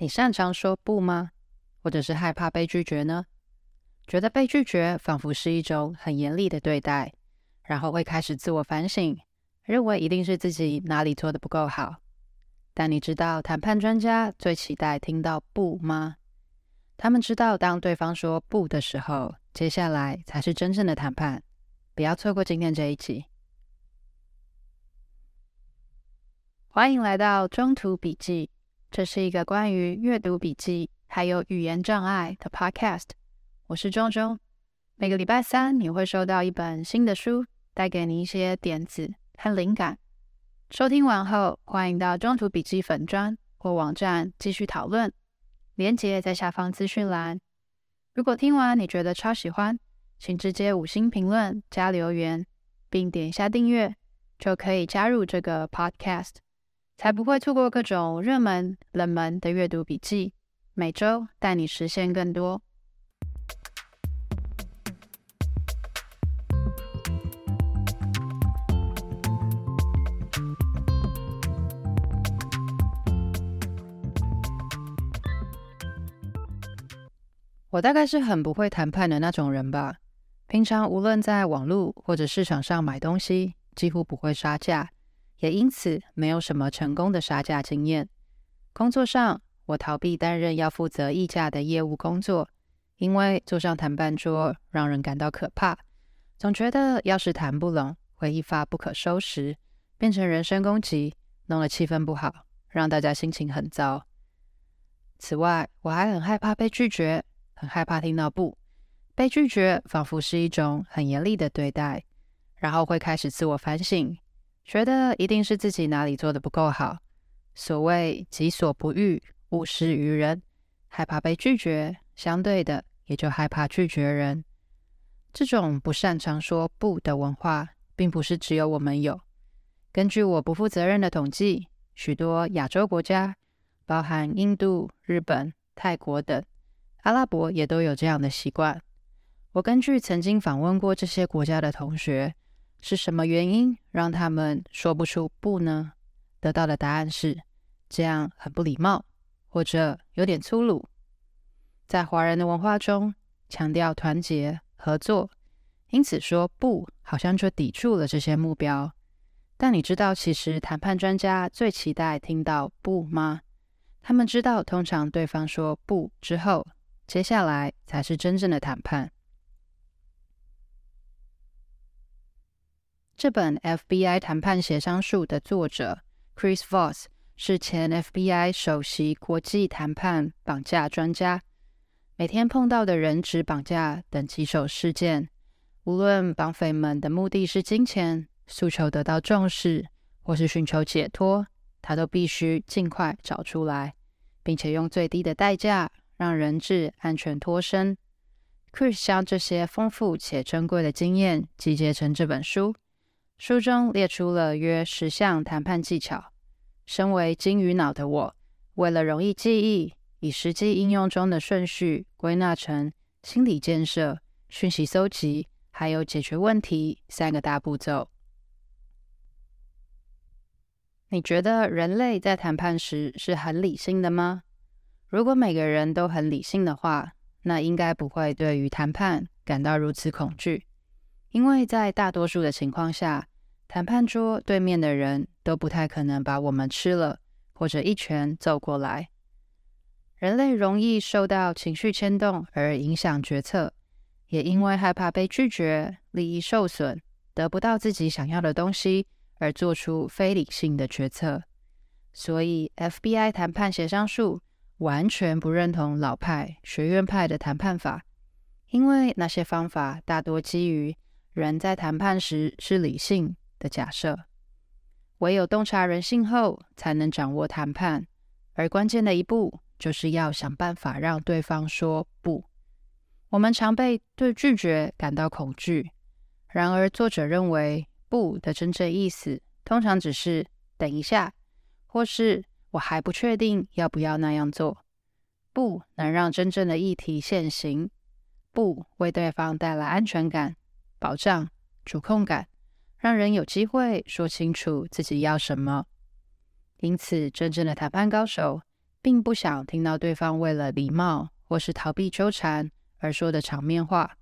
你擅长说不吗？或者是害怕被拒绝呢？觉得被拒绝仿佛是一种很严厉的对待，然后会开始自我反省，认为一定是自己哪里做得不够好。但你知道谈判专家最期待听到不吗？他们知道当对方说不的时候，接下来才是真正的谈判。不要错过今天这一集。欢迎来到中途笔记。这是一个关于阅读笔记还有语言障碍的 podcast。我是中中，每个礼拜三你会收到一本新的书，带给你一些点子和灵感。收听完后，欢迎到中途笔记粉专或网站继续讨论，连接在下方资讯栏。如果听完你觉得超喜欢，请直接五星评论加留言，并点一下订阅，就可以加入这个 podcast。才不会错过各种热门、冷门的阅读笔记，每周带你实现更多。我大概是很不会谈判的那种人吧。平常无论在网络或者市场上买东西，几乎不会杀价。也因此没有什么成功的杀价经验。工作上，我逃避担任要负责议价的业务工作，因为坐上谈判桌让人感到可怕，总觉得要是谈不拢，会一发不可收拾，变成人身攻击，弄得气氛不好，让大家心情很糟。此外，我还很害怕被拒绝，很害怕听到不。被拒绝仿佛是一种很严厉的对待，然后会开始自我反省。觉得一定是自己哪里做的不够好。所谓己所不欲，勿施于人，害怕被拒绝，相对的也就害怕拒绝人。这种不擅长说不的文化，并不是只有我们有。根据我不负责任的统计，许多亚洲国家，包含印度、日本、泰国等，阿拉伯也都有这样的习惯。我根据曾经访问过这些国家的同学。是什么原因让他们说不出不呢？得到的答案是这样很不礼貌，或者有点粗鲁。在华人的文化中，强调团结合作，因此说不好像就抵触了这些目标。但你知道，其实谈判专家最期待听到不吗？他们知道，通常对方说不之后，接下来才是真正的谈判。这本 FBI 谈判协商术的作者 Chris Voss 是前 FBI 首席国际谈判绑架专家。每天碰到的人质绑架等棘手事件，无论绑匪们的目的是金钱、诉求得到重视，或是寻求解脱，他都必须尽快找出来，并且用最低的代价让人质安全脱身。Chris 将这些丰富且珍贵的经验集结成这本书。书中列出了约十项谈判技巧。身为金鱼脑的我，为了容易记忆，以实际应用中的顺序归纳成心理建设、讯息搜集，还有解决问题三个大步骤。你觉得人类在谈判时是很理性的吗？如果每个人都很理性的话，那应该不会对于谈判感到如此恐惧。因为在大多数的情况下，谈判桌对面的人都不太可能把我们吃了，或者一拳揍过来。人类容易受到情绪牵动而影响决策，也因为害怕被拒绝、利益受损、得不到自己想要的东西而做出非理性的决策。所以，FBI 谈判协商术完全不认同老派学院派的谈判法，因为那些方法大多基于。人在谈判时是理性的假设，唯有洞察人性后，才能掌握谈判。而关键的一步，就是要想办法让对方说不。我们常被对拒绝感到恐惧，然而作者认为，不的真正意思，通常只是等一下，或是我还不确定要不要那样做。不能让真正的议题现形，不为对方带来安全感。保障主控感，让人有机会说清楚自己要什么。因此，真正的谈判高手，并不想听到对方为了礼貌或是逃避纠缠而说的场面话，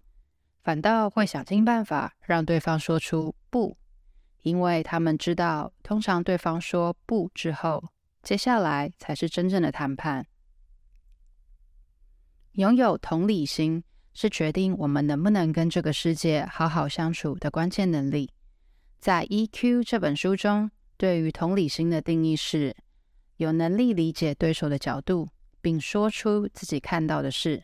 反倒会想尽办法让对方说出“不”，因为他们知道，通常对方说“不”之后，接下来才是真正的谈判。拥有同理心是决定我们能不能跟这个世界好好相处的关键能力。在《EQ》这本书中，对于同理心的定义是：有能力理解对手的角度，并说出自己看到的事。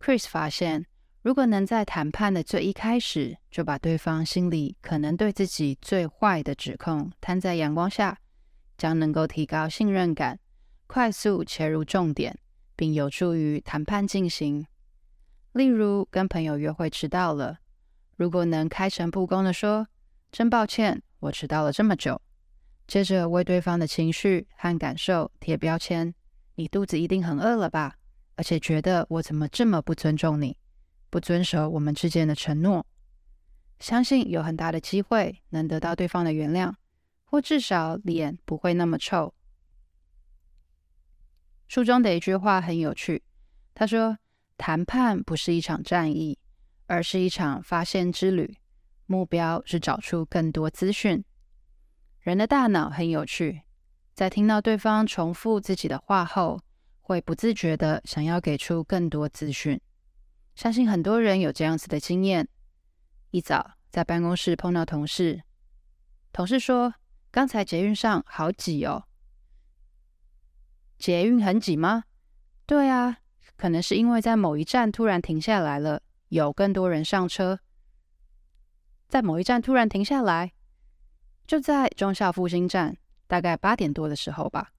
Chris 发现，如果能在谈判的最一开始就把对方心里可能对自己最坏的指控摊在阳光下，将能够提高信任感，快速切入重点。并有助于谈判进行。例如，跟朋友约会迟到了，如果能开诚布公地说：“真抱歉，我迟到了这么久。”接着为对方的情绪和感受贴标签：“你肚子一定很饿了吧？而且觉得我怎么这么不尊重你，不遵守我们之间的承诺。”相信有很大的机会能得到对方的原谅，或至少脸不会那么臭。书中的一句话很有趣，他说：“谈判不是一场战役，而是一场发现之旅，目标是找出更多资讯。”人的大脑很有趣，在听到对方重复自己的话后，会不自觉地想要给出更多资讯。相信很多人有这样子的经验：一早在办公室碰到同事，同事说：“刚才捷运上好挤哦。”捷运很挤吗？对啊，可能是因为在某一站突然停下来了，有更多人上车。在某一站突然停下来，就在忠孝复兴站，大概八点多的时候吧。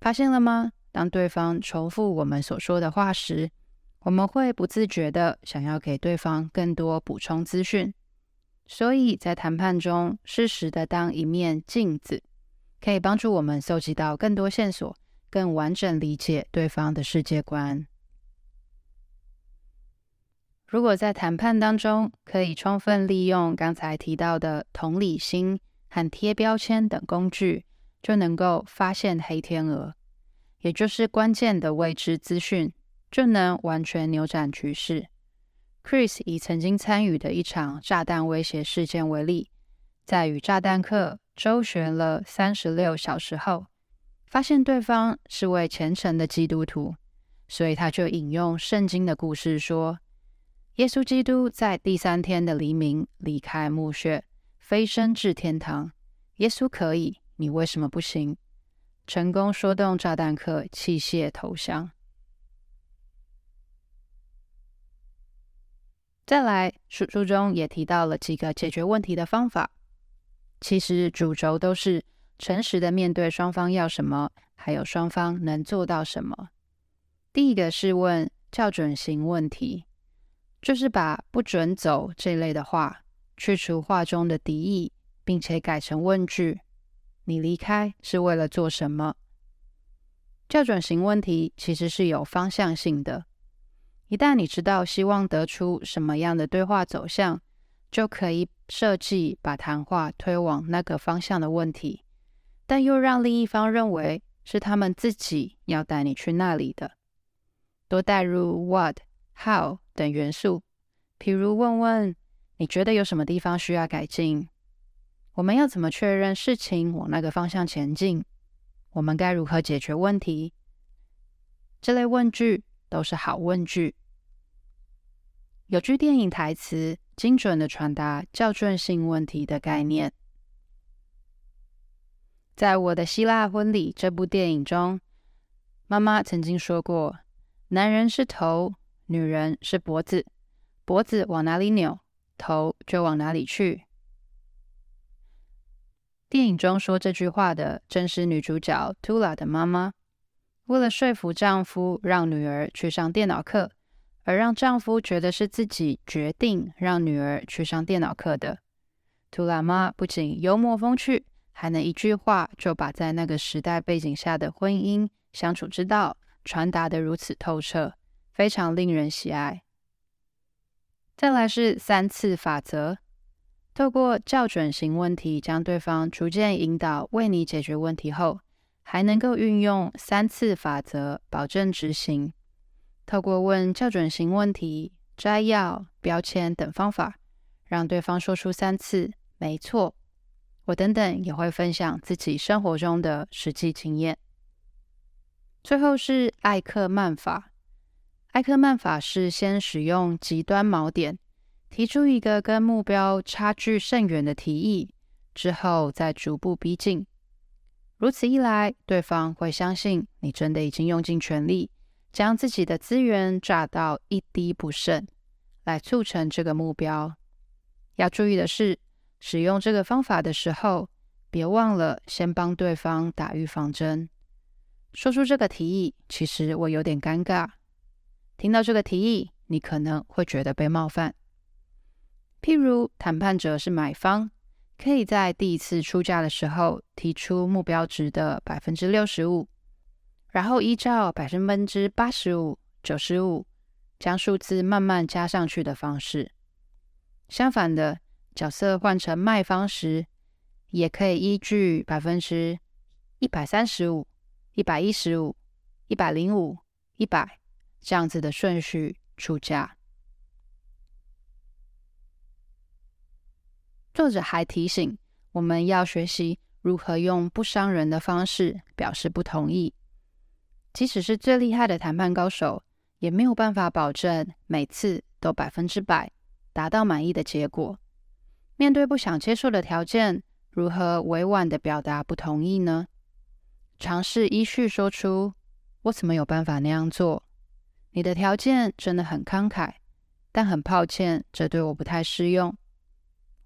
发现了吗？当对方重复我们所说的话时，我们会不自觉地想要给对方更多补充资讯。所以在谈判中，适时的当一面镜子，可以帮助我们搜集到更多线索。更完整理解对方的世界观。如果在谈判当中可以充分利用刚才提到的同理心和贴标签等工具，就能够发现黑天鹅，也就是关键的未知资讯，就能完全扭转局势。Chris 以曾经参与的一场炸弹威胁事件为例，在与炸弹客周旋了三十六小时后。发现对方是位虔诚的基督徒，所以他就引用圣经的故事说：“耶稣基督在第三天的黎明离开墓穴，飞升至天堂。耶稣可以，你为什么不行？”成功说动炸弹客弃械投降。再来，书书中也提到了几个解决问题的方法，其实主轴都是。诚实的面对双方要什么，还有双方能做到什么。第一个是问校准型问题，就是把“不准走”这类的话去除话中的敌意，并且改成问句：“你离开是为了做什么？”校准型问题其实是有方向性的，一旦你知道希望得出什么样的对话走向，就可以设计把谈话推往那个方向的问题。但又让另一方认为是他们自己要带你去那里的，多带入 what、how 等元素，譬如问问你觉得有什么地方需要改进？我们要怎么确认事情往那个方向前进？我们该如何解决问题？这类问句都是好问句，有句电影台词，精准地传达校准性问题的概念。在我的希腊婚礼这部电影中，妈妈曾经说过：“男人是头，女人是脖子，脖子往哪里扭，头就往哪里去。”电影中说这句话的正是女主角 Tula 的妈妈。为了说服丈夫让女儿去上电脑课，而让丈夫觉得是自己决定让女儿去上电脑课的，Tula 妈不仅幽默风趣。还能一句话就把在那个时代背景下的婚姻相处之道传达得如此透彻，非常令人喜爱。再来是三次法则，透过校准型问题将对方逐渐引导为你解决问题后，还能够运用三次法则保证执行。透过问校准型问题、摘要、标签等方法，让对方说出三次“没错”。我等等也会分享自己生活中的实际经验。最后是艾克曼法。艾克曼法是先使用极端锚点，提出一个跟目标差距甚远的提议，之后再逐步逼近。如此一来，对方会相信你真的已经用尽全力，将自己的资源榨到一滴不剩，来促成这个目标。要注意的是，使用这个方法的时候，别忘了先帮对方打预防针。说出这个提议，其实我有点尴尬。听到这个提议，你可能会觉得被冒犯。譬如，谈判者是买方。可以在第一次出价的时候提出目标值的百分之六十五，然后依照百分之八十五、九十五将数字慢慢加上去的方式。相反的，角色换成卖方时，也可以依据百分之一百三十五、一百一十五、一百零五、一百这样子的顺序出价。作者还提醒我们要学习如何用不伤人的方式表示不同意。即使是最厉害的谈判高手，也没有办法保证每次都百分之百达到满意的结果。面对不想接受的条件，如何委婉的表达不同意呢？尝试依序说出：“我怎么有办法那样做？你的条件真的很慷慨，但很抱歉，这对我不太适用。”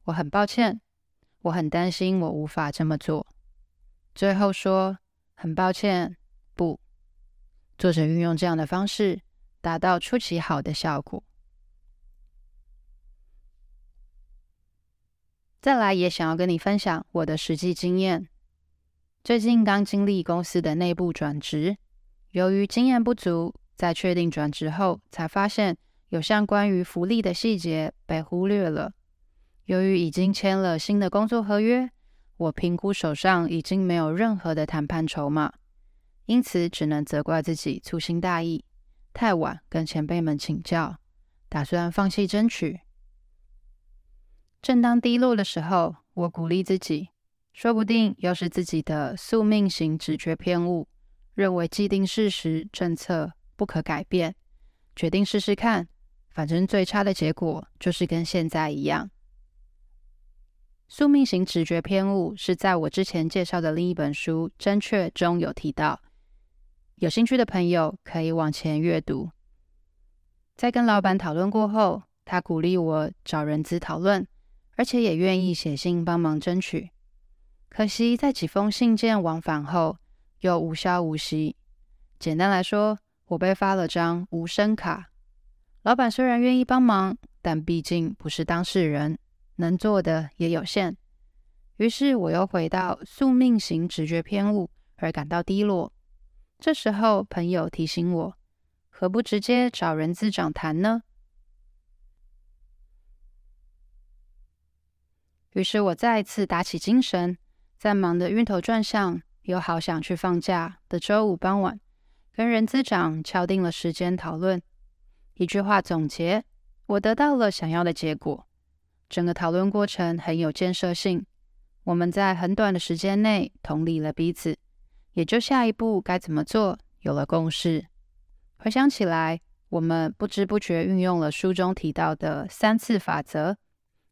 我很抱歉，我很担心我无法这么做。最后说，很抱歉，不。作者运用这样的方式，达到出奇好的效果。再来，也想要跟你分享我的实际经验。最近刚经历公司的内部转职，由于经验不足，在确定转职后，才发现有相关于福利的细节被忽略了。由于已经签了新的工作合约，我评估手上已经没有任何的谈判筹码，因此只能责怪自己粗心大意，太晚跟前辈们请教，打算放弃争取。正当低落的时候，我鼓励自己，说不定又是自己的宿命型直觉偏误，认为既定事实政策不可改变，决定试试看，反正最差的结果就是跟现在一样。宿命型直觉偏误是在我之前介绍的另一本书《正确》中有提到，有兴趣的朋友可以往前阅读。在跟老板讨论过后，他鼓励我找人资讨论，而且也愿意写信帮忙争取。可惜在几封信件往返后，又无消无息。简单来说，我被发了张无声卡。老板虽然愿意帮忙，但毕竟不是当事人。能做的也有限，于是我又回到宿命型直觉偏误，而感到低落。这时候，朋友提醒我，何不直接找人资长谈呢？于是我再一次打起精神，在忙得晕头转向又好想去放假的周五傍晚，跟人资长敲定了时间讨论。一句话总结，我得到了想要的结果。整个讨论过程很有建设性，我们在很短的时间内同理了彼此，也就下一步该怎么做有了共识。回想起来，我们不知不觉运用了书中提到的三次法则，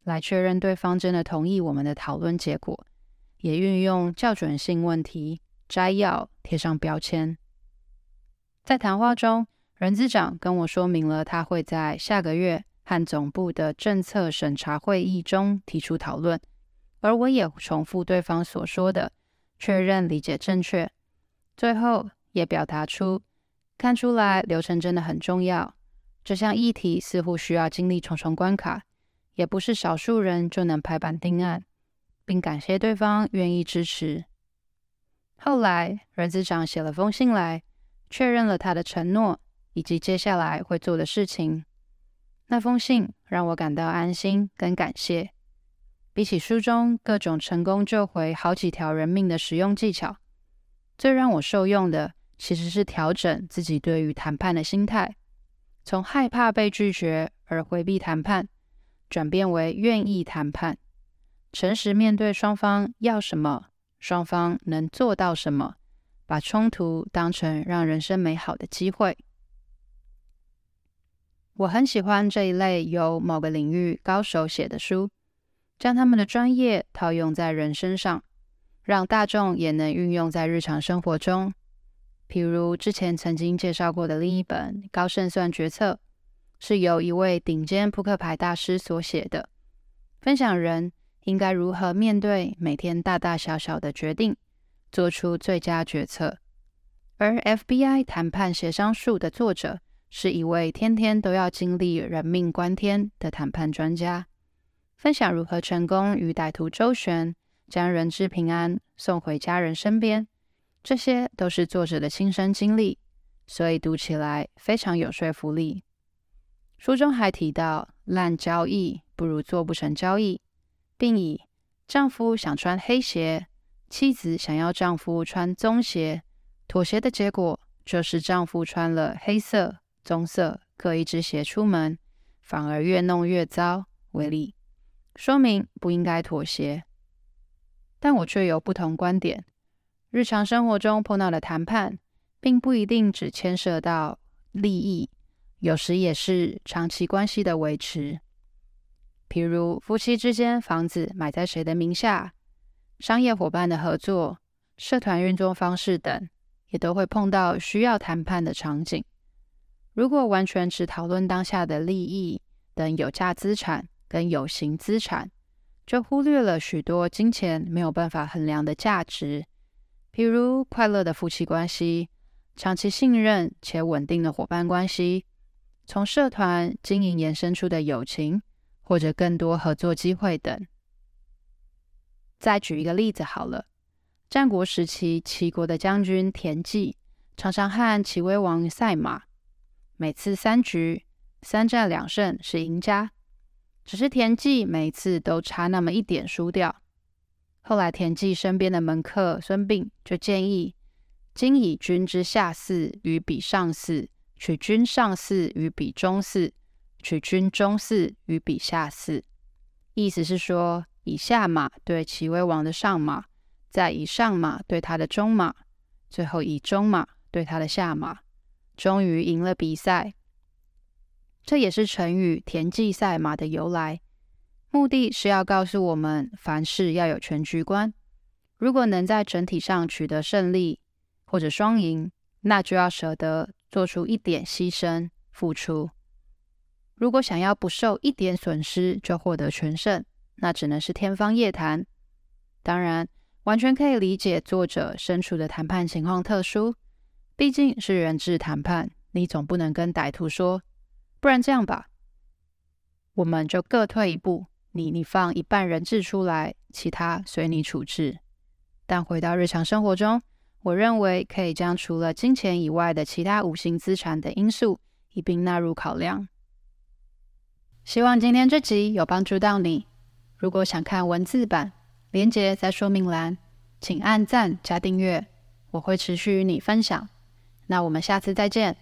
来确认对方真的同意我们的讨论结果，也运用校准性问题摘要贴上标签。在谈话中，人资长跟我说明了他会在下个月。和总部的政策审查会议中提出讨论，而我也重复对方所说的，确认理解正确。最后也表达出，看出来流程真的很重要。这项议题似乎需要经历重重关卡，也不是少数人就能拍板定案，并感谢对方愿意支持。后来，人资长写了封信来，确认了他的承诺以及接下来会做的事情。那封信让我感到安心跟感谢。比起书中各种成功救回好几条人命的实用技巧，最让我受用的，其实是调整自己对于谈判的心态，从害怕被拒绝而回避谈判，转变为愿意谈判，诚实面对双方要什么，双方能做到什么，把冲突当成让人生美好的机会。我很喜欢这一类由某个领域高手写的书，将他们的专业套用在人身上。让大众也能运用在日常生活中，譬如之前曾经介绍过的另一本《高胜算决策》，是由一位顶尖扑克牌大师所写的，分享人应该如何面对每天大大小小的决定，做出最佳决策。而 FBI 谈判协商术的作者是一位天天都要经历人命关天的谈判专家，分享如何成功与歹徒周旋。将人质平安送回家人身边，这些都是作者的亲身经历，所以读起来非常有说服力。书中还提到，烂交易不如做不成交易，并以丈夫想穿黑鞋，妻子想要丈夫穿棕鞋，妥协的结果就是丈夫穿了黑色、棕色各一只鞋出门，反而越弄越糟为例，说明不应该妥协。但我却有不同观点。日常生活中碰到的谈判，并不一定只牵涉到利益，有时也是长期关系的维持。譬如夫妻之间房子买在谁的名下，商业伙伴的合作、社团运作方式等，也都会碰到需要谈判的场景。如果完全只讨论当下的利益等有价资产跟有形资产，就忽略了许多金钱没有办法衡量的价值，比如快乐的夫妻关系、长期信任且稳定的伙伴关系、从社团经营延伸出的友情，或者更多合作机会等。再举一个例子好了，战国时期齐国的将军田忌常常和齐威王赛马，每次三局三战两胜是赢家。只是田忌每次都差那么一点输掉。后来田忌身边的门客孙膑就建议：今以君之下驷与彼上驷，取君上驷与彼中驷，取君中驷与彼下驷。意思是说，以下马对齐威王的上马，再以上马对他的中马，最后以中马对他的下马，终于赢了比赛。这也是成语“田忌赛马”的由来，目的是要告诉我们，凡事要有全局观。如果能在整体上取得胜利或者双赢，那就要舍得做出一点牺牲付出。如果想要不受一点损失就获得全胜，那只能是天方夜谭。当然，完全可以理解作者身处的谈判情况特殊，毕竟是人质谈判，你总不能跟歹徒说。不然这样吧，我们就各退一步，你你放一半人质出来，其他随你处置。但回到日常生活中，我认为可以将除了金钱以外的其他无形资产的因素一并纳入考量。希望今天这集有帮助到你。如果想看文字版，连接在说明栏，请按赞加订阅，我会持续与你分享。那我们下次再见。